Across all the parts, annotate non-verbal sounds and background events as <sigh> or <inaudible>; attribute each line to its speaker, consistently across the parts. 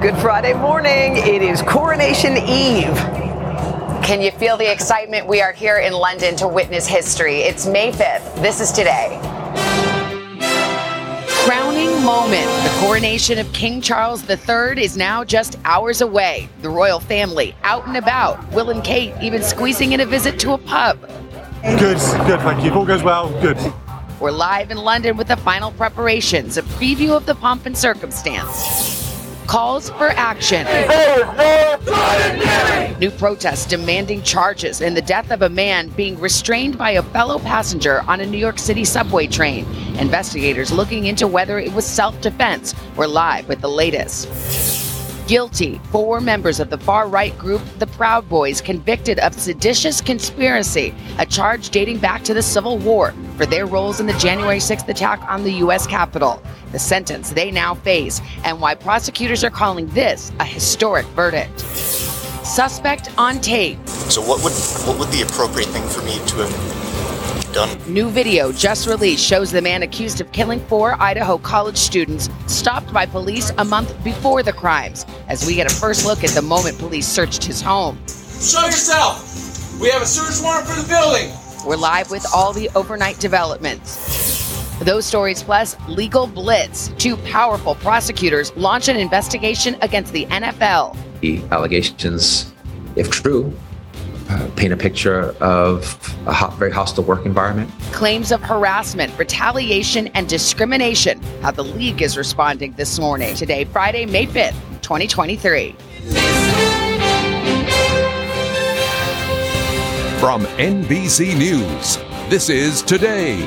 Speaker 1: Good Friday morning. It is Coronation Eve.
Speaker 2: Can you feel the excitement? We are here in London to witness history. It's May 5th. This is today. Crowning moment. The coronation of King Charles III is now just hours away. The royal family out and about. Will and Kate even squeezing in a visit to a pub.
Speaker 3: Good, good, thank you. If all goes well, good.
Speaker 2: We're live in London with the final preparations, a preview of the pomp and circumstance calls for action. New protests demanding charges in the death of a man being restrained by a fellow passenger on a New York City subway train. Investigators looking into whether it was self defense. We're live with the latest guilty. Four members of the far right group, the Proud Boys, convicted of seditious conspiracy, a charge dating back to the Civil War, for their roles in the January 6th attack on the U.S. Capitol. The sentence they now face, and why prosecutors are calling this a historic verdict. Suspect on tape.
Speaker 4: So, what would what would the appropriate thing for me to have done.
Speaker 2: New video just released shows the man accused of killing four Idaho college students stopped by police a month before the crimes. As we get a first look at the moment police searched his home.
Speaker 5: Show yourself! We have a search warrant for the building!
Speaker 2: We're live with all the overnight developments. Those stories plus legal blitz. Two powerful prosecutors launch an investigation against the NFL.
Speaker 6: The allegations, if true, uh, paint a picture of a hot, very hostile work environment.
Speaker 2: Claims of harassment, retaliation, and discrimination. How the league is responding this morning. Today, Friday, May 5th, 2023.
Speaker 7: From NBC News, this is Today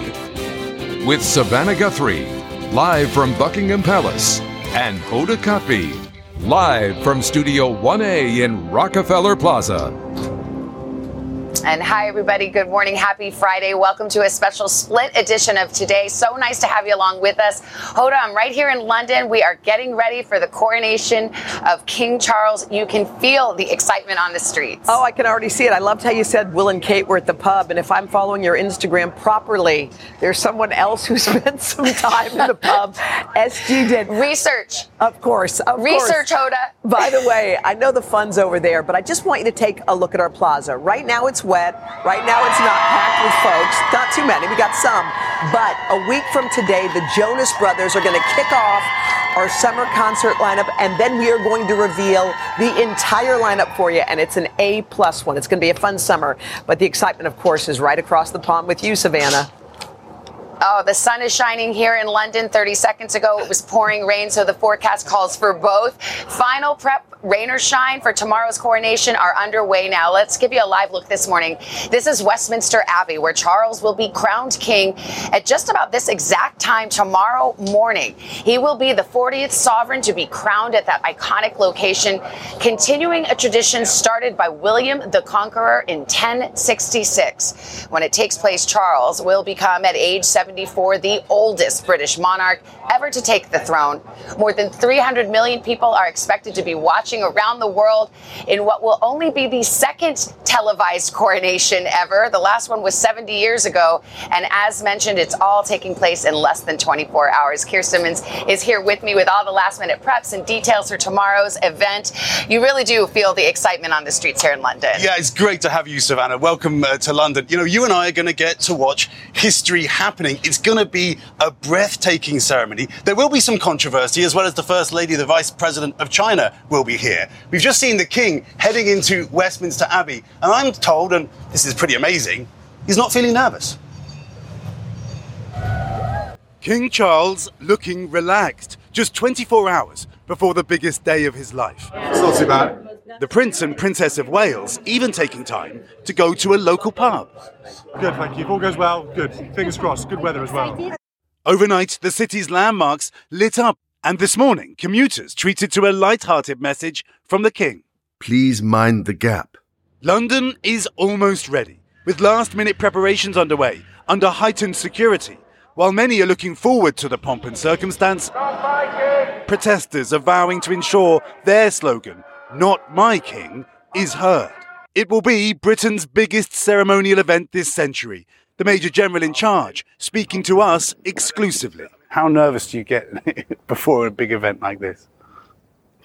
Speaker 7: with Savannah Guthrie, live from Buckingham Palace, and Hoda Kotb, live from Studio 1A in Rockefeller Plaza.
Speaker 2: And hi, everybody. Good morning. Happy Friday. Welcome to a special split edition of today. So nice to have you along with us. Hoda, I'm right here in London. We are getting ready for the coronation of King Charles. You can feel the excitement on the streets.
Speaker 1: Oh, I can already see it. I loved how you said Will and Kate were at the pub. And if I'm following your Instagram properly, there's someone else who <laughs> spent some time in the pub. SG did.
Speaker 2: Research.
Speaker 1: Of course. Of
Speaker 2: Research,
Speaker 1: course.
Speaker 2: Hoda.
Speaker 1: By the way, I know the fun's over there, but I just want you to take a look at our plaza. Right now it's Right now it's not packed with folks. Not too many. We got some. But a week from today, the Jonas Brothers are going to kick off our summer concert lineup, and then we are going to reveal the entire lineup for you, and it's an A plus one. It's going to be a fun summer. But the excitement, of course, is right across the pond with you, Savannah.
Speaker 2: Oh, the sun is shining here in London. 30 seconds ago, it was pouring rain, so the forecast calls for both. Final prep rain or shine for tomorrow's coronation are underway now. Let's give you a live look this morning. This is Westminster Abbey, where Charles will be crowned king at just about this exact time tomorrow morning. He will be the 40th sovereign to be crowned at that iconic location, continuing a tradition started by William the Conqueror in 1066. When it takes place, Charles will become at age 74 the oldest British monarch ever to take the throne. More than 300 million people are expected to be watching watching around the world in what will only be the second televised coronation ever. The last one was 70 years ago. And as mentioned, it's all taking place in less than 24 hours. Keir Simmons is here with me with all the last minute preps and details for tomorrow's event. You really do feel the excitement on the streets here in London.
Speaker 8: Yeah, it's great to have you, Savannah. Welcome uh, to London. You know, you and I are going to get to watch history happening. It's going to be a breathtaking ceremony. There will be some controversy, as well as the First Lady, the Vice President of China, will be here. We've just seen the King heading into Westminster Abbey, and I'm told, and this is pretty amazing, he's not feeling nervous. King Charles looking relaxed, just 24 hours before the biggest day of his life.
Speaker 3: It's not too bad.
Speaker 8: The Prince and Princess of Wales even taking time to go to a local pub.
Speaker 3: Good, thank you. If all goes well, good. Fingers crossed. Good weather as well.
Speaker 8: Overnight, the city's landmarks lit up
Speaker 9: And this morning, commuters treated to a light-hearted message from the King.
Speaker 10: Please mind the gap.
Speaker 9: London is almost ready, with last-minute preparations underway under heightened security. While many are looking forward to the pomp and circumstance, protesters are vowing to ensure their slogan, Not My King, is heard. It will be Britain's biggest ceremonial event this century, the Major General in charge speaking to us exclusively. How nervous do you get <laughs> before a big event like this?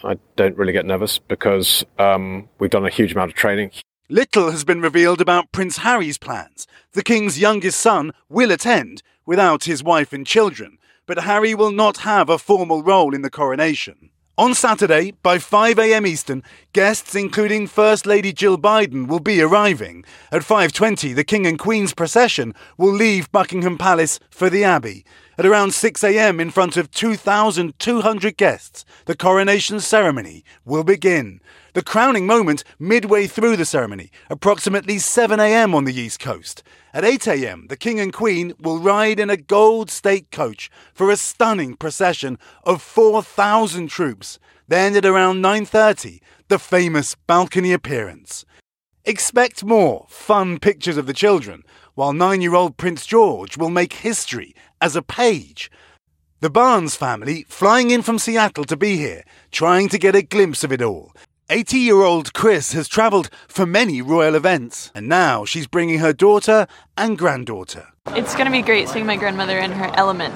Speaker 11: I don't really get nervous because um, we've done a huge amount of training.
Speaker 9: Little has been revealed about Prince Harry's plans. The King's youngest son will attend without his wife and children, but Harry will not have a formal role in the coronation. On Saturday, by 5am Eastern, guests including First Lady Jill Biden will be arriving. At 5.20, the King and Queen's procession will leave Buckingham Palace for the Abbey. At around 6am, in front of 2,200 guests, the coronation ceremony will begin. The crowning moment midway through the ceremony, approximately 7am on the East Coast. At 8am, the King and Queen will ride in a gold state coach for a stunning procession of 4,000 troops. Then at around 9.30, the famous balcony appearance. Expect more fun pictures of the children, while nine-year-old Prince George will make history as a page. The Barnes family flying in from Seattle to be here, trying to get a glimpse of it all. 80 year old Chris has travelled for many royal events, and now she's bringing her daughter and granddaughter.
Speaker 12: It's going to be great seeing my grandmother in her element.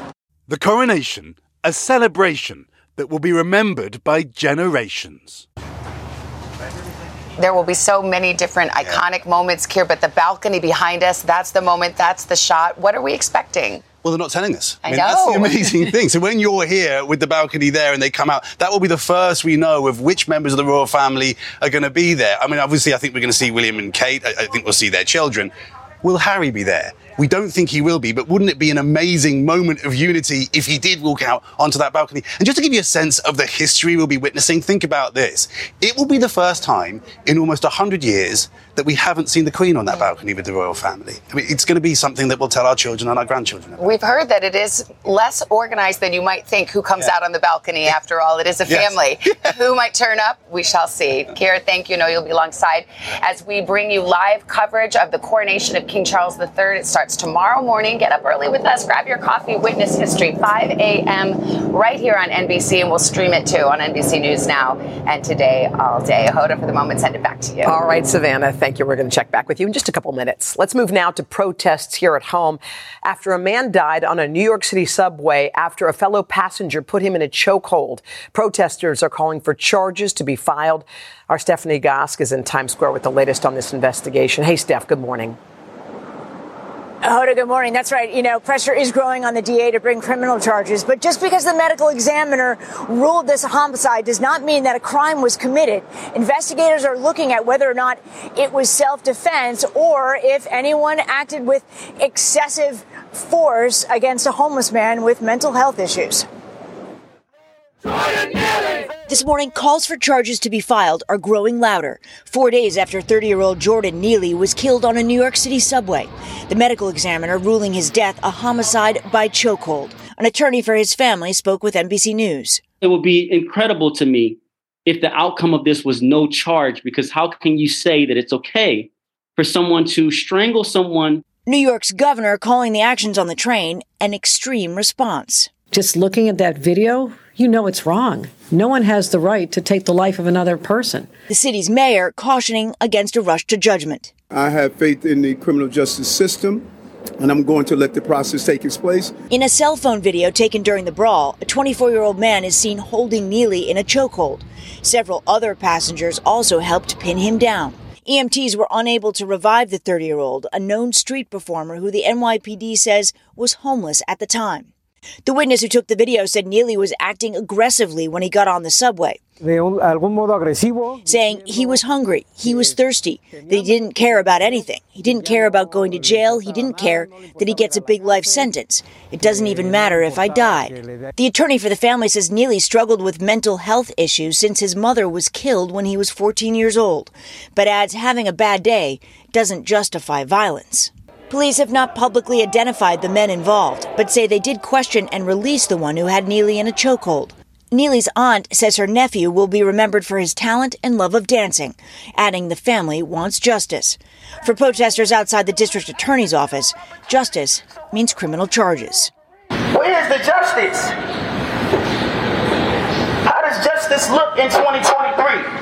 Speaker 9: The coronation, a celebration that will be remembered by generations.
Speaker 2: There will be so many different iconic moments here, but the balcony behind us, that's the moment, that's the shot. What are we expecting?
Speaker 9: Well, they're not telling us.
Speaker 2: I
Speaker 9: mean, That's the <laughs> amazing thing. So when you're here with the balcony there and they come out, that will be the first we know of which members of the royal family are going to be there. I mean, obviously, I think we're going to see William and Kate. I, I think we'll see their children. Will Harry be there? We don't think he will be, but wouldn't it be an amazing moment of unity if he did walk out onto that balcony? And just to give you a sense of the history we'll be witnessing, think about this. It will be the first time in almost 100 years that we haven't seen the Queen on that balcony with the royal family. I mean, it's going to be something that we'll tell our children and our grandchildren.
Speaker 2: We've heard that it is less organized than you might think who comes out on the balcony. After all, it is a
Speaker 9: Yes.
Speaker 2: family. <laughs> who might turn up? We shall see. Kira, thank you. Know you'll be alongside as we bring you live coverage of the coronation of King Charles III. It starts tomorrow morning. Get up early with us. Grab your coffee. Witness history. 5 a.m. right here on NBC, and we'll stream it too on NBC News now and today all day. Hoda, for the moment, send it back to you.
Speaker 1: All right, Savannah, thank you. We're going to check back with you in just a couple minutes. Let's move now to protests here at home after a man died on a New York City subway after a fellow passenger put him in a chokehold. Protesters are calling for charges to be filed. Our Stephanie Gosk is in Times Square with the latest on this investigation. Hey, Steph, good morning.
Speaker 13: Oh, Hoda, good morning. That's right. You know, pressure is growing on the DA to bring criminal charges, but just because the medical examiner ruled this a homicide does not mean that a crime was committed. Investigators are looking at whether or not it was self-defense or if anyone acted with excessive force against a homeless man with mental health issues.
Speaker 14: This morning, calls for charges to be filed are growing louder. Four days after 30 year old Jordan Neely was killed on a New York City subway, the medical examiner ruling his death a homicide by chokehold. An attorney for his family spoke with NBC News.
Speaker 15: It would be incredible to me if the outcome of this was no charge, because how can you say that it's okay for someone to strangle someone?
Speaker 14: New York's governor calling the actions on the train an extreme response.
Speaker 16: Just looking at that video, you know it's wrong. No one has the right to take the life of another person.
Speaker 14: The city's mayor cautioning against a rush to judgment.
Speaker 17: I have faith in the criminal justice system, and I'm going to let the process take its place.
Speaker 14: In a cell phone video taken during the brawl, a 24 year old man is seen holding Neely in a chokehold. Several other passengers also helped pin him down. EMTs were unable to revive the 30 year old, a known street performer who the NYPD says was homeless at the time. The witness who took the video said Neely was acting aggressively when he got on the subway,
Speaker 18: de un- algún modo agresivo.
Speaker 14: saying he was hungry, he was thirsty, that he didn't care about anything. He didn't care about going to jail, he didn't care that he gets a big life sentence. It doesn't even matter if I died. The attorney for the family says Neely struggled with mental health issues since his mother was killed when he was 14 years old, but adds having a bad day doesn't justify violence. Police have not publicly identified the men involved, but say they did question and release the one who had Neely in a chokehold. Neely's aunt says her nephew will be remembered for his talent and love of dancing, adding the family wants justice. For protesters outside the district attorney's office, justice means criminal charges.
Speaker 5: Where's the justice? How does justice look in 2023?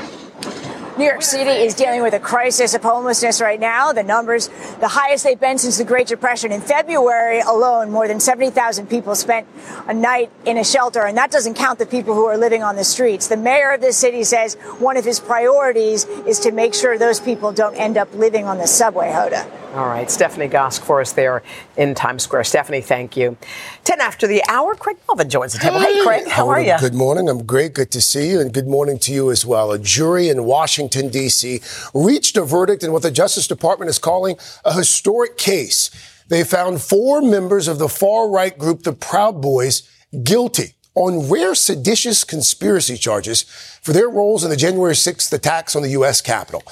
Speaker 13: New York City is dealing with a crisis of homelessness right now. The numbers, the highest they've been since the Great Depression. In February alone, more than 70,000 people spent a night in a shelter, and that doesn't count the people who are living on the streets. The mayor of the city says one of his priorities is to make sure those people don't end up living on the subway, Hoda.
Speaker 1: All right, Stephanie Gosk for us there in Times Square. Stephanie, thank you. 10 after the hour, Craig Melvin joins the table. Hey, Craig, how are you?
Speaker 19: Good morning. I'm great. Good to see you, and good morning to you as well. A jury in Washington, D.C. reached a verdict in what the Justice Department is calling a historic case. They found four members of the far right group, the Proud Boys, guilty on rare seditious conspiracy charges for their roles in the January 6th attacks on the U.S. Capitol.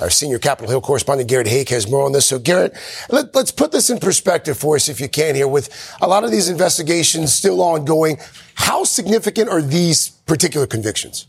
Speaker 19: Our senior Capitol Hill correspondent Garrett Haake has more on this. So, Garrett, let, us put this in perspective for us, if you can, here. With a lot of these investigations still ongoing, how significant are these particular convictions?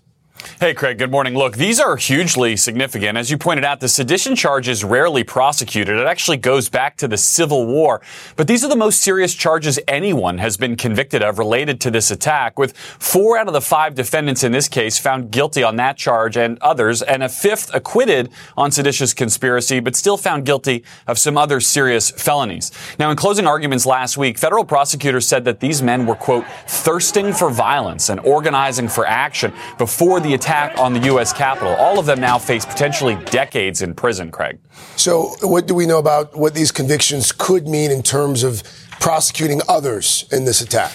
Speaker 20: Hey, Craig, good morning. Look, these are hugely significant. As you pointed out, the sedition charge is rarely prosecuted. It actually goes back to the Civil War. But these are the most serious charges anyone has been convicted of related to this attack, with four out of the five defendants in this case found guilty on that charge and others, and a fifth acquitted on seditious conspiracy, but still found guilty of some other serious felonies. Now, in closing arguments last week, federal prosecutors said that these men were, quote, thirsting for violence and organizing for action before the attack on the U.S. Capitol. All of them now face potentially decades in prison, Craig.
Speaker 19: So, what do we know about what these convictions could mean in terms of prosecuting others in this attack?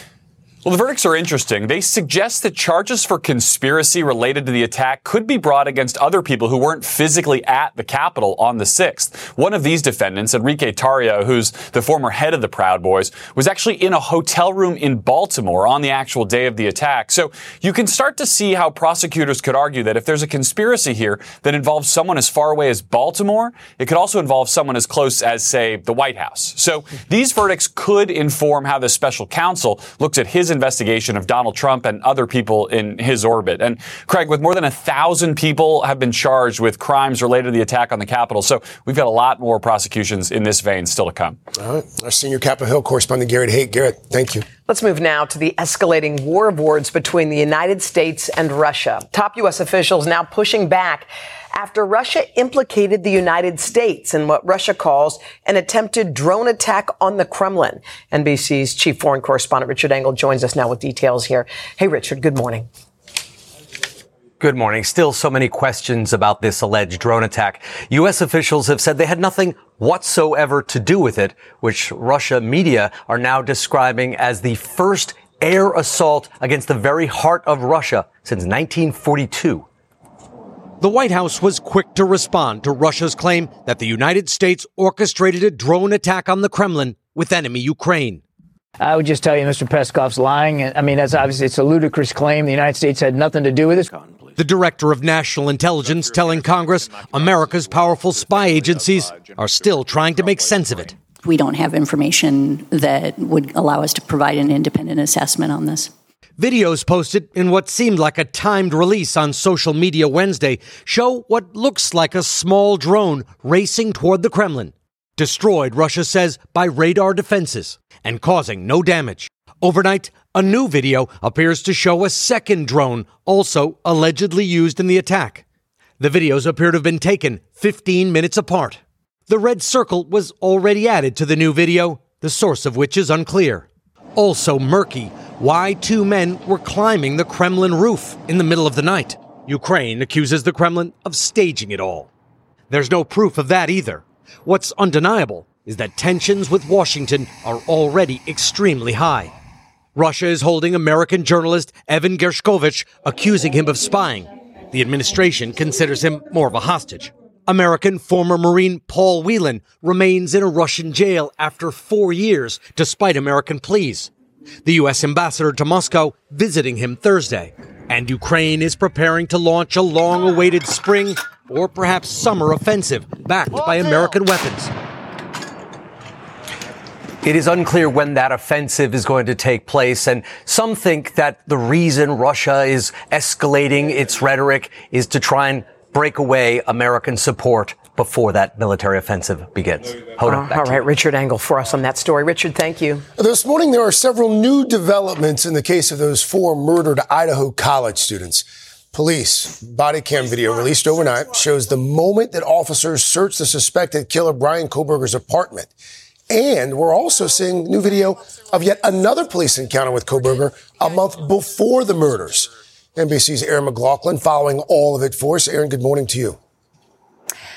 Speaker 20: Well, the verdicts are interesting. They suggest that charges for conspiracy related to the attack could be brought against other people who weren't physically at the Capitol on the 6th. One of these defendants, Enrique Tarrio, who's the former head of the Proud Boys, was actually in a hotel room in Baltimore on the actual day of the attack. So you can start to see how prosecutors could argue that if there's a conspiracy here that involves someone as far away as Baltimore, it could also involve someone as close as, say, the White House. So these verdicts could inform how the special counsel looks at his investigation of Donald Trump and other people in his orbit. And Craig, with more than a thousand people have been charged with crimes related to the attack on the Capitol, so we've got a lot more prosecutions in this vein still to come.
Speaker 19: All right. Our senior Capitol Hill correspondent Garrett Haake. Garrett, thank you.
Speaker 1: Let's move now to the escalating war of words between the United States and Russia. Top U.S. officials now pushing back after Russia implicated the United States in what Russia calls an attempted drone attack on the Kremlin. NBC's chief foreign correspondent Richard Engel joins us now with details here. Hey, Richard, good morning.
Speaker 21: Good morning. Still so many questions about this alleged drone attack. U.S. officials have said they had nothing whatsoever to do with it, which Russia media are now describing as the first air assault against the very heart of Russia since 1942.
Speaker 22: The White House was quick to respond to Russia's claim that the United States orchestrated a drone attack on the Kremlin with enemy Ukraine.
Speaker 18: I would just tell you, Mr. Peskov's lying. I mean, that's obviously it's a ludicrous claim. The United States had nothing to do with this.
Speaker 22: The director of national intelligence telling Congress America's powerful spy agencies are still trying to make sense of it.
Speaker 23: We don't have information that would allow us to provide an independent assessment on this.
Speaker 22: Videos posted in what seemed like a timed release on social media Wednesday show what looks like a small drone racing toward the Kremlin, destroyed, Russia says, by radar defenses and causing no damage. Overnight, a new video appears to show a second drone, also allegedly used in the attack. The videos appear to have been taken 15 minutes apart. The red circle was already added to the new video, the source of which is unclear. Also murky, why two men were climbing the Kremlin roof in the middle of the night. Ukraine accuses the Kremlin of staging it all. There's no proof of that either. What's undeniable is that tensions with Washington are already extremely high. Russia is holding American journalist Evan Gershkovich, accusing him of spying. The administration considers him more of a hostage. American former Marine Paul Whelan remains in a Russian jail after four years, despite American pleas. The U.S. ambassador to Moscow visiting him Thursday. And Ukraine is preparing to launch a long awaited spring or perhaps summer offensive backed by American weapons.
Speaker 21: It is unclear when that offensive is going to take place, and some think that the reason Russia is escalating its rhetoric is to try and break away American support before that military offensive begins. Hoda,
Speaker 1: Uh, all right, Richard Engel for us on that story. Richard, thank you.
Speaker 19: This morning, there are several new developments in the case of those four murdered Idaho college students. Police body cam video released overnight shows the moment that officers searched the suspected killer Brian Kohberger's apartment. And we're also seeing new video of yet another police encounter with Kohberger a month before the murders. NBC's Erin McLaughlin following all of it for us. Erin, good morning to you.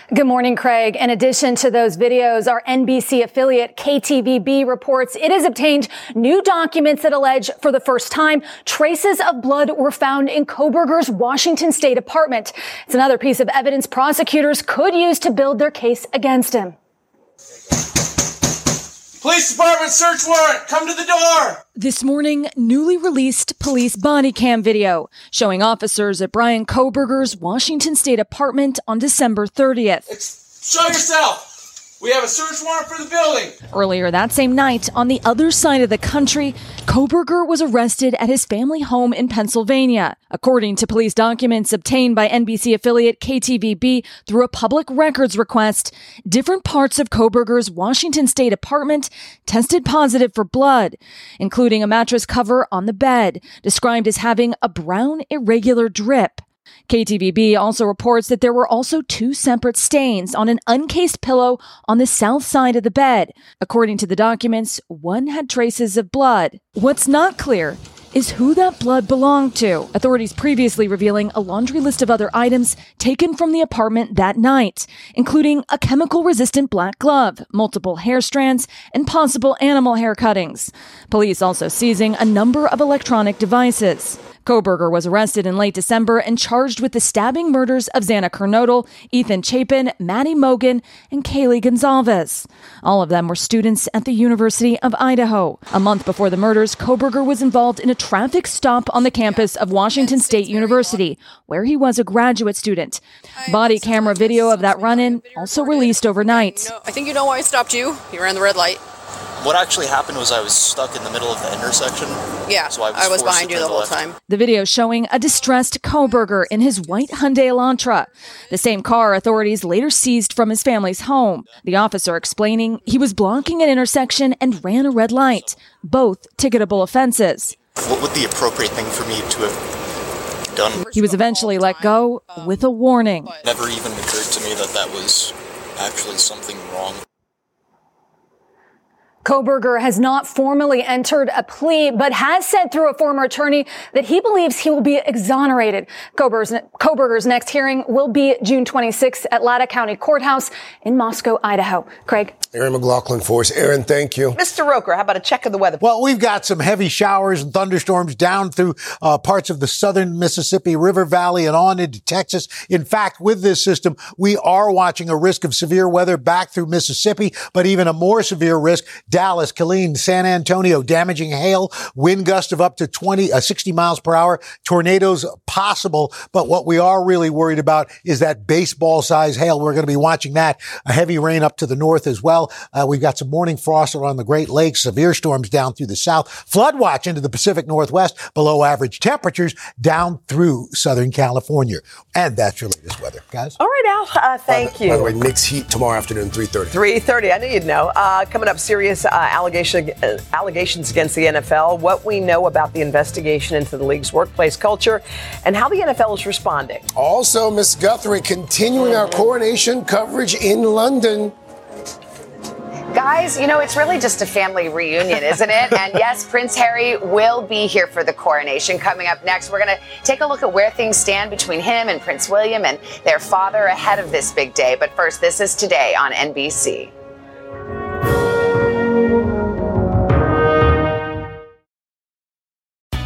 Speaker 24: Good morning, Craig. In addition to those videos, our NBC affiliate KTVB reports it has obtained new documents that allege for the first time traces of blood were found in Kohberger's Washington state apartment. It's another piece of evidence prosecutors could use to build their case against him.
Speaker 5: Police department search warrant. Come to the door.
Speaker 24: This morning, newly released police body cam video showing officers at Brian Kohberger's Washington state apartment on December 30th.
Speaker 5: Show yourself. We have a search warrant for the building.
Speaker 24: Earlier that same night, on the other side of the country, Kohberger was arrested at his family home in Pennsylvania. According to police documents obtained by NBC affiliate KTVB through a public records request, different parts of Kohberger's Washington state apartment tested positive for blood, including a mattress cover on the bed, described as having a brown irregular drip. KTVB also reports that there were also two separate stains on an uncased pillow on the south side of the bed. According to the documents, one had traces of blood. What's not clear is who that blood belonged to. Authorities previously revealing a laundry list of other items taken from the apartment that night, including a chemical resistant black glove, multiple hair strands, and possible animal hair cuttings. Police also seizing a number of electronic devices. Kohberger was arrested in late December and charged with the stabbing murders of Xana Kernodle, Ethan Chapin, Maddie Mogen, and Kaylee Goncalves. All of them were students at the University of Idaho. A month before the murders, Kohberger was involved in a traffic stop on the campus of Washington State University, where he was a graduate student. Body camera video of that run in also released overnight.
Speaker 25: I think you know why I stopped you. You ran the red light.
Speaker 4: What actually happened was I was stuck in the middle of the intersection.
Speaker 25: Yeah,
Speaker 4: so I was,
Speaker 25: I was behind you the whole
Speaker 4: left.
Speaker 25: time.
Speaker 24: The video showing a distressed Kohberger in his white Hyundai Elantra, the same car authorities later seized from his family's home. The officer explaining he was blocking an intersection and ran a red light, both ticketable offenses.
Speaker 4: What would the appropriate thing for me to have done?
Speaker 24: He was eventually let go with a warning.
Speaker 4: Never even occurred to me that that was actually something wrong.
Speaker 24: Kohberger has not formally entered a plea, but has said through a former attorney that he believes he will be exonerated. Kohberger's, Kohberger's next hearing will be June 26th at Latah County Courthouse in Moscow, Idaho. Craig?
Speaker 19: Erin McLaughlin for us. Erin, thank you.
Speaker 1: Mr. Roker, how about a check of the weather?
Speaker 26: Well, we've got some heavy showers and thunderstorms down through uh, parts of the southern Mississippi River Valley and on into Texas. In fact, with this system, we are watching a risk of severe weather back through Mississippi, but even a more severe risk, Dallas, Killeen, San Antonio, damaging hail, wind gust of up to 20, uh, 60 miles per hour, tornadoes possible. But what we are really worried about is that baseball size hail. We're going to be watching that. A heavy rain up to the north as well. Uh, we've got some morning frost along the Great Lakes, severe storms down through the south, flood watch into the Pacific Northwest, below average temperatures down through Southern California. And that's your latest weather, guys.
Speaker 1: All right, Al. Uh, thank you.
Speaker 19: By the way, Knicks Heat tomorrow afternoon, 3.30.
Speaker 1: 3.30. I knew you'd know. Uh, coming up, serious uh, allegation, uh, allegations against the NFL, what we know about the investigation into the league's workplace culture, and how the NFL is responding.
Speaker 19: Also, Miss Guthrie continuing our coronation coverage in London.
Speaker 2: Guys, you know, it's really just a family reunion, isn't it? and <laughs> yes, Prince Harry will be here for the coronation. Coming up next, we're going to take a look at where things stand between him and Prince William and their father ahead of this big day. But first, this is today on NBC.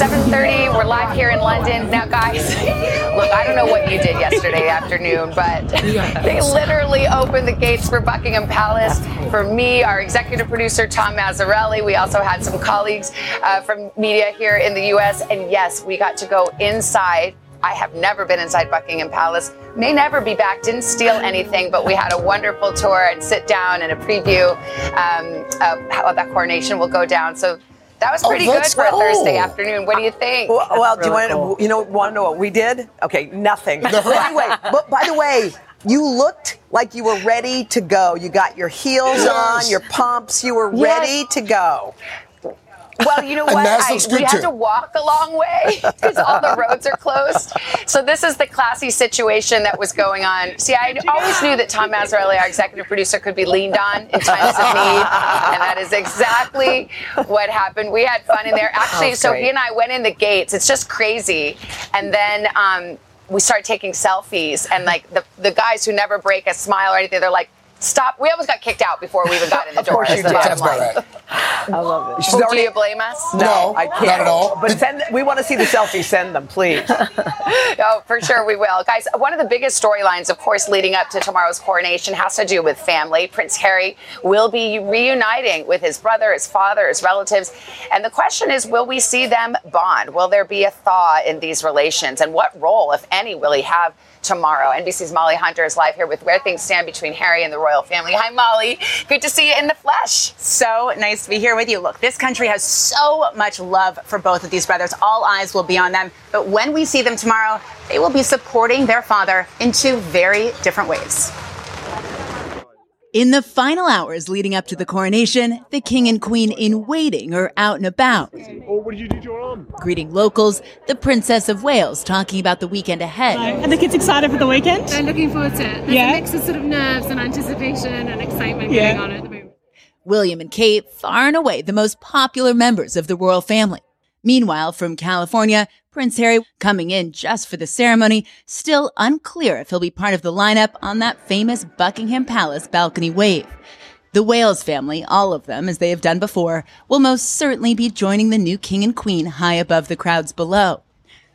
Speaker 2: 7:30. We're live here in London. Now, guys, <laughs> look, I don't know what you did yesterday <laughs> afternoon, but <laughs> they literally opened the gates for Buckingham Palace. For me, our executive producer Tom Mazzarelli. We also had some colleagues uh, from media here in the U.S. And yes, we got to go inside. I have never been inside Buckingham Palace. May never be back. Didn't steal anything, but we had a wonderful tour and sit down and a preview um, of how that coronation will go down. So that was
Speaker 1: Oh,
Speaker 2: pretty good
Speaker 1: let's
Speaker 2: for a. Thursday afternoon. What do you think?
Speaker 1: Well, well do you want to, you know, want to know what we did? Okay, nothing. <laughs> But anyway, but by the way, you looked like you were ready to go. You got your heels
Speaker 2: Yes.
Speaker 1: on, your pumps. You were
Speaker 2: Yes.
Speaker 1: ready to go.
Speaker 2: Well, you know what? I, we
Speaker 1: good,
Speaker 2: had to walk a long way <laughs> because all the roads are closed. So this is the classy situation that was going on. See, I always knew that Tom <laughs> Mazzarelli, our executive producer, could be leaned on in times of need, and that is exactly what happened. We had fun in there. Actually,
Speaker 27: Oh,
Speaker 2: so he and I went in the gates. It's just crazy, and then. Um, we start taking selfies, and like the, the guys who never break a smile or anything, they're like, "Stop!" We almost got kicked out before we even got in the <laughs> door.
Speaker 1: Of
Speaker 2: door.
Speaker 1: course
Speaker 2: That's
Speaker 1: you
Speaker 2: the
Speaker 1: did.
Speaker 2: bottom
Speaker 1: That's about
Speaker 2: line.
Speaker 1: right. I love it.
Speaker 2: Oh, do you blame us?
Speaker 1: No, I can't.
Speaker 2: not at all.
Speaker 1: But send, we want to see the selfie. Send them, please. <laughs>
Speaker 2: oh, for sure we will. Guys, one of the biggest storylines, of course, leading up to tomorrow's coronation has to do with family. Prince Harry will be reuniting with his brother, his father, his relatives. And the question is will we see them bond? Will there be a thaw in these relations? And what role, if any, will he have? Tomorrow. NBC's Molly Hunter is live here with where things stand between Harry and the royal family. Hi, Molly. Good to see you in the flesh.
Speaker 27: So nice to be here with you. Look, this country has so much love for both of these brothers. All eyes will be on them. But when we see them tomorrow, they will be supporting their father in two very different ways.
Speaker 28: In the final hours leading up to the coronation, the king and queen in waiting are out and about.
Speaker 29: Oh, what did you do to your arm?
Speaker 28: Greeting locals, the Princess of Wales talking about the weekend ahead.
Speaker 30: Are the kids excited for the weekend?
Speaker 31: They're looking forward to it. There's
Speaker 28: Yeah?
Speaker 31: a mix of sort of nerves and anticipation and excitement
Speaker 28: Yeah.
Speaker 31: going on at the moment.
Speaker 28: William and Kate, far and away the most popular members of the royal family. Meanwhile, from California, Prince Harry coming in just for the ceremony, still unclear if he'll be part of the lineup on that famous Buckingham Palace balcony wave. The Wales family, all of them, as they have done before, will most certainly be joining the new king and queen high above the crowds below.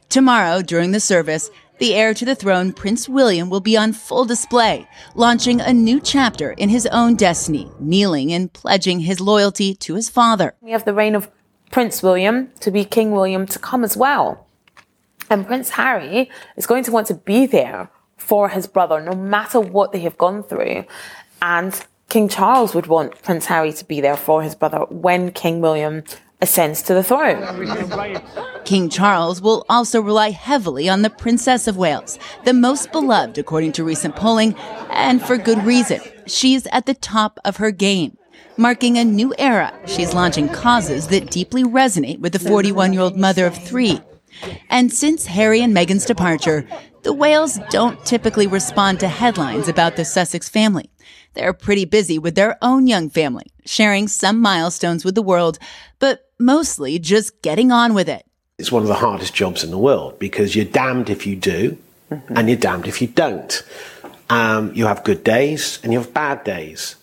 Speaker 28: Tomorrow, during the service, the heir to the throne, Prince William, will be on full display, launching a new chapter in his own destiny, kneeling and pledging his loyalty to his father.
Speaker 32: We have the reign of Prince William to be King William to come as well. And Prince Harry is going to want to be there for his brother, no matter what they have gone through. And King Charles would want Prince Harry to be there for his brother when King William ascends to the throne.
Speaker 28: King Charles will also rely heavily on the Princess of Wales, the most beloved according to recent polling, and for good reason. She's at the top of her game. Marking a new era, she's launching causes that deeply resonate with the 41 year old mother of three. And since Harry and Meghan's departure, the Wales don't typically respond to headlines about the Sussex family. They're pretty busy with their own young family, sharing some milestones with the world, but mostly just getting on with it.
Speaker 33: It's one of the hardest jobs in the world because you're damned if you do and you're damned if you don't.
Speaker 34: Um, you have good days and you have bad days.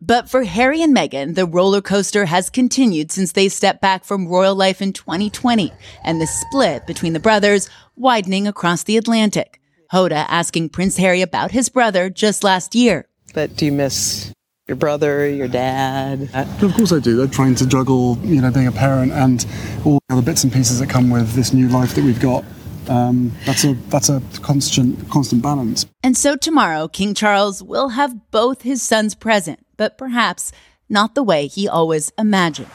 Speaker 28: But for Harry and Meghan, the roller coaster has continued since they stepped back from royal life in 2020 and the split between the brothers widening across the Atlantic. Hoda asking Prince Harry about his brother just last year.
Speaker 29: But do you miss your brother, your dad?
Speaker 35: Of course I do. I'm trying to juggle, you know, being a parent and all the other bits and pieces that come with this new life that we've got. Um, that's a that's a constant constant balance.
Speaker 28: And so tomorrow, King Charles will have both his sons present, but perhaps not the way he always imagined.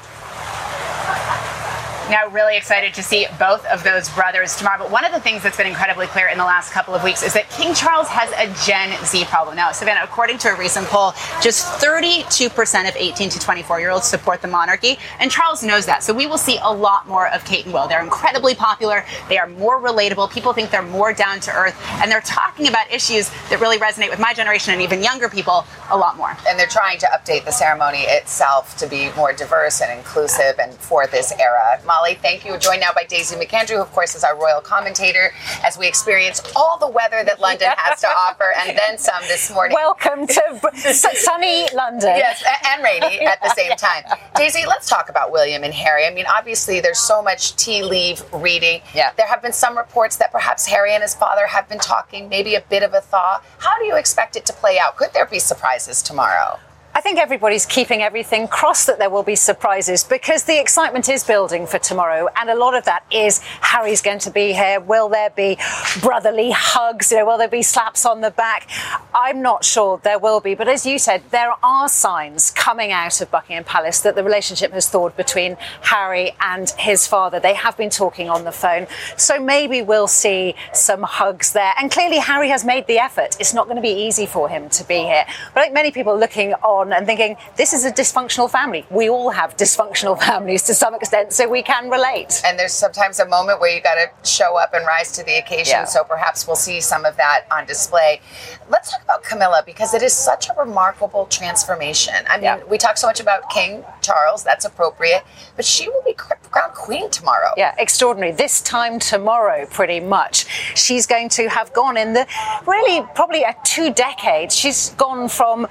Speaker 27: Now, really excited to see both of those brothers tomorrow. But one of the things that's been incredibly clear in the last couple of weeks is that King Charles has a Gen Z problem. Now, Savannah, according to a recent poll, just 32% of 18 to 24 year olds support the monarchy. And Charles knows that. So we will see a lot more of Kate and Will. They're incredibly popular. They are more relatable. People think they're more down to earth. And they're talking about issues that really resonate with my generation and even younger people a lot more.
Speaker 2: And they're trying to update the ceremony itself to be more diverse and inclusive and for this era. Molly, thank you. We're joined now by Daisy McAndrew, who, of course, is our royal commentator as we experience all the weather that London has to offer and then some this morning.
Speaker 36: Welcome to sunny London.
Speaker 2: Yes, and rainy at the <laughs> same time. Daisy, let's talk about William and Harry. I mean, obviously, there's so much tea leaf reading. Yeah. There have been some reports that perhaps Harry and his father have been talking, maybe a bit of a thaw. How do you expect it to play out? Could there be surprises tomorrow?
Speaker 36: I think everybody's keeping everything crossed that there will be surprises because the excitement is building for tomorrow. And a lot of that is Harry's going to be here. Will there be brotherly hugs? You know, will there be slaps on the back? I'm not sure there will be. But as you said, there are signs coming out of Buckingham Palace that the relationship has thawed between Harry and his father. They have been talking on the phone. So maybe we'll see some hugs there. And clearly, Harry has made the effort. It's not going to be easy for him to be here. But I think many people looking on and thinking, this is a dysfunctional family. We all have dysfunctional <laughs> families to some extent, so we can relate.
Speaker 2: And there's sometimes a moment where you got to show up and rise to the occasion.
Speaker 36: Yeah.
Speaker 2: So perhaps we'll see some of that on display. Let's talk about Camilla because it is such a remarkable transformation. I mean, we talk so much about King Charles, that's appropriate, but she will be cr- crowned queen tomorrow.
Speaker 36: Yeah, extraordinary. This time tomorrow, pretty much. She's going to have gone in the really probably a two decades. She's gone from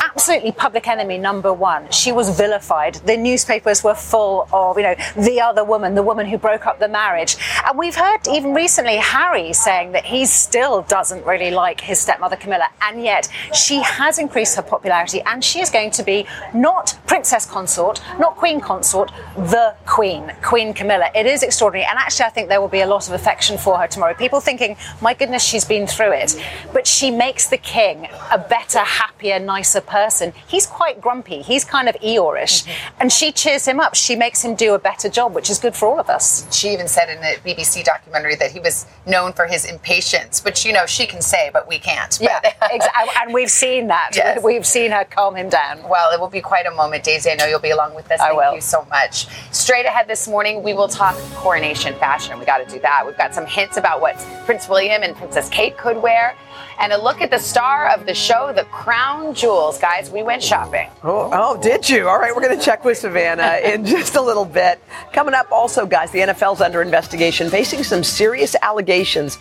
Speaker 36: absolutely public enemy number one. She was vilified. The newspapers were full of, you know, the other woman, the woman who broke up the marriage. And we've heard even recently Harry saying that he still doesn't really like his stepmother Camilla. And yet she has increased her popularity and she is going to be not princess consort, not queen consort, the queen, Queen Camilla. It is extraordinary. And actually, I think there will be a lot of affection for her tomorrow. People thinking, my goodness, she's been through it. But she makes the king a better, happier, nicer person. He's quite grumpy. He's kind of Eeyorish. Mm-hmm. And she cheers him up. She makes him do a better job, which is good for all of us.
Speaker 2: She even said in a BBC documentary that he was known for his impatience, which, you know, she can say, but we can't.
Speaker 36: Yeah, <laughs> exactly. And we've seen that.
Speaker 2: Yes. <laughs>
Speaker 36: We've seen her calm him down.
Speaker 2: Well, it will be quite a moment, Daisy. I know you'll be along with us.
Speaker 36: I
Speaker 2: Thank
Speaker 36: will.
Speaker 2: you so much. Straight ahead this morning, we will talk coronation fashion. We got to do that. We've got some hints about what Prince William and Princess Kate could wear, and a look at the star of the show, the Crown Jewels. Guys, we went shopping.
Speaker 1: Oh, oh, did you? All right, we're going to check with Savannah <laughs> in just a little bit. Coming up, also, guys, the NFL's under investigation, facing some serious allegations,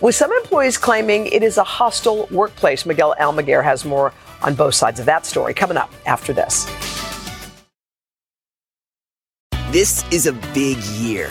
Speaker 1: with some employees claiming it is a hostile workplace. Miguel Almaguer has more on both sides of that story. Coming up after this.
Speaker 37: This is a big year.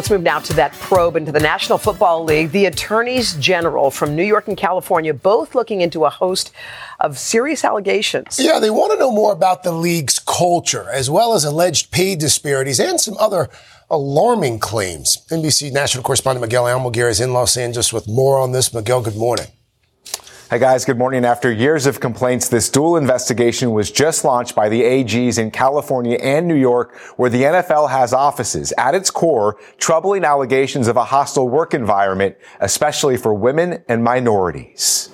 Speaker 1: Let's move now to that probe into the National Football League. The attorneys general from New York and California both looking into a host of serious allegations.
Speaker 19: Yeah, they want to know more about the league's culture, as well as alleged pay disparities and some other alarming claims. NBC national correspondent Miguel Almaguer is in Los Angeles with more on this. Miguel, good morning.
Speaker 38: Hey guys, good morning. After years of complaints, this dual investigation was just launched by the AGs in California and New York, where the NFL has offices. At its core, troubling allegations of a hostile work environment, especially for women and minorities.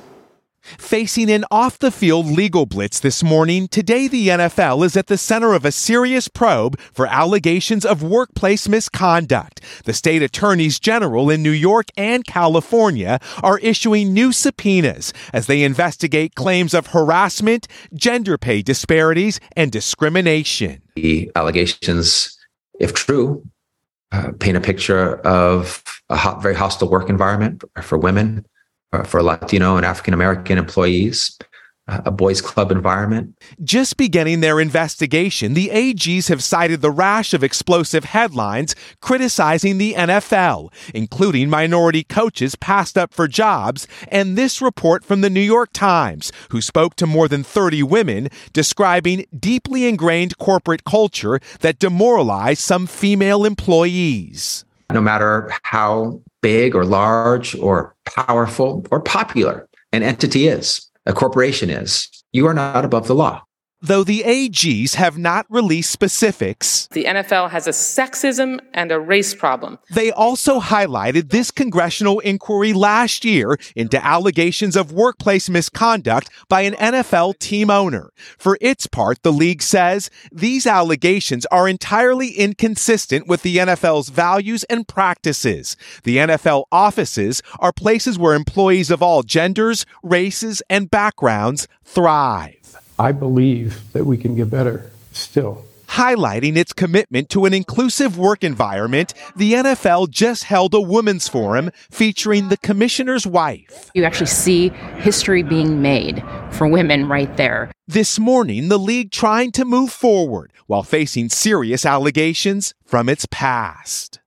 Speaker 39: Facing an off the field legal blitz this morning, today the NFL is at the center of a serious probe for allegations of workplace misconduct. The state attorneys general in New York and California are issuing new subpoenas as they investigate claims of harassment, gender pay disparities, and discrimination.
Speaker 6: The allegations, if true, uh, paint a picture of a hot, very hostile work environment for women for Latino and African American employees, uh, a boys' club environment.
Speaker 39: Just beginning their investigation, the AGs have cited the rash of explosive headlines criticizing the NFL, including minority coaches passed up for jobs, and this report from the New York Times, who spoke to more than 30 women, describing deeply ingrained corporate culture that demoralized some female employees.
Speaker 6: No matter how big or large or powerful or popular an entity is, a corporation is, you are not above the law.
Speaker 39: Though the AGs have not released specifics,
Speaker 40: the NFL has a sexism and a race problem.
Speaker 39: They also highlighted this congressional inquiry last year into allegations of workplace misconduct by an NFL team owner. For its part, the league says these allegations are entirely inconsistent with the NFL's values and practices. The NFL offices are places where employees of all genders, races, and backgrounds thrive.
Speaker 41: I believe that we can get better still.
Speaker 39: Highlighting its commitment to an inclusive work environment, the NFL just held a women's forum featuring the commissioner's wife.
Speaker 42: You actually see history being made for women right there.
Speaker 39: This morning, the league trying to move forward while facing serious allegations from its past.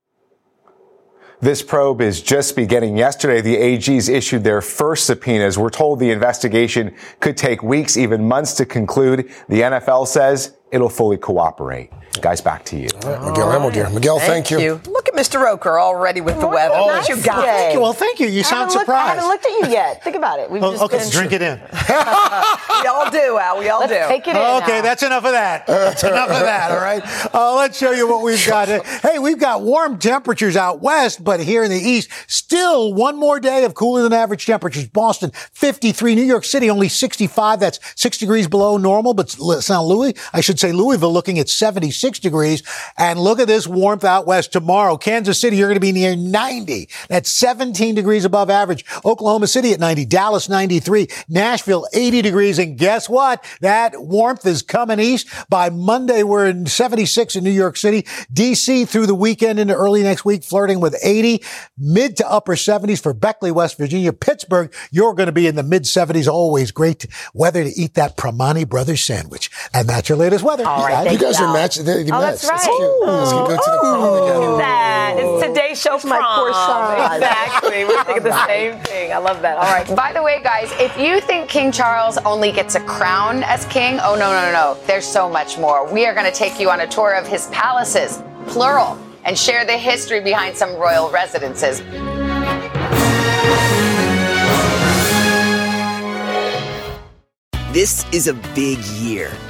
Speaker 38: This probe is just beginning. Yesterday, the AGs issued their first subpoenas. We're told the investigation could take weeks, even months to conclude. The NFL says it'll fully cooperate. Guys, back to you.
Speaker 19: All right, Miguel Almaguer. Miguel, thank,
Speaker 1: thank you. Look at Mr. Roker already with the weather.
Speaker 26: Oh,
Speaker 1: Nice
Speaker 26: you got
Speaker 1: day.
Speaker 26: thank you. Well, thank you. You sound
Speaker 43: looked, I haven't looked at you yet. Think about it. We've
Speaker 26: Oh,
Speaker 43: just
Speaker 26: okay,
Speaker 43: been-
Speaker 26: drink it in. <laughs>
Speaker 1: we all do, Al. We all
Speaker 43: Let's
Speaker 1: do.
Speaker 43: take it in
Speaker 26: Okay,
Speaker 43: now.
Speaker 26: that's enough of that. That's enough of that. All right. Uh, let's show you what we've got. Hey, we've got warm temperatures out west, but here in the east, still one more day of cooler than average temperatures. Boston, 53. New York City, only 65. That's six degrees below normal. But St. Louis, I should say Louisville, looking at 76 degrees. And look at this warmth out west tomorrow. Kansas City, you're going to be near 90. That's 17 degrees above average. Oklahoma City at 90. Dallas, 93. Nashville, 80 degrees. And guess what? That warmth is coming east. By Monday, we're in 76 in New York City. DC through the weekend into early next week, flirting with 80. Mid to upper 70s for Beckley, West Virginia. Pittsburgh, you're going to be in the mid 70s. Always great weather to eat that Primanti Brothers sandwich. And that's your latest weather.
Speaker 43: All right,
Speaker 19: You
Speaker 43: thank
Speaker 19: guys are matching. They, they
Speaker 43: Oh,
Speaker 19: match.
Speaker 43: that's right.
Speaker 19: cute. Let's go to the prom
Speaker 43: Look at that. It's today's show my poor son. Exactly. We're thinking the same thing. I love that. All right.
Speaker 2: By the way, guys, if you think King Charles only gets a crown as king, oh, no, no, no, no. There's so much more. We are going to take you on a tour of his palaces, plural, and share the history behind some royal residences.
Speaker 37: This is a big year.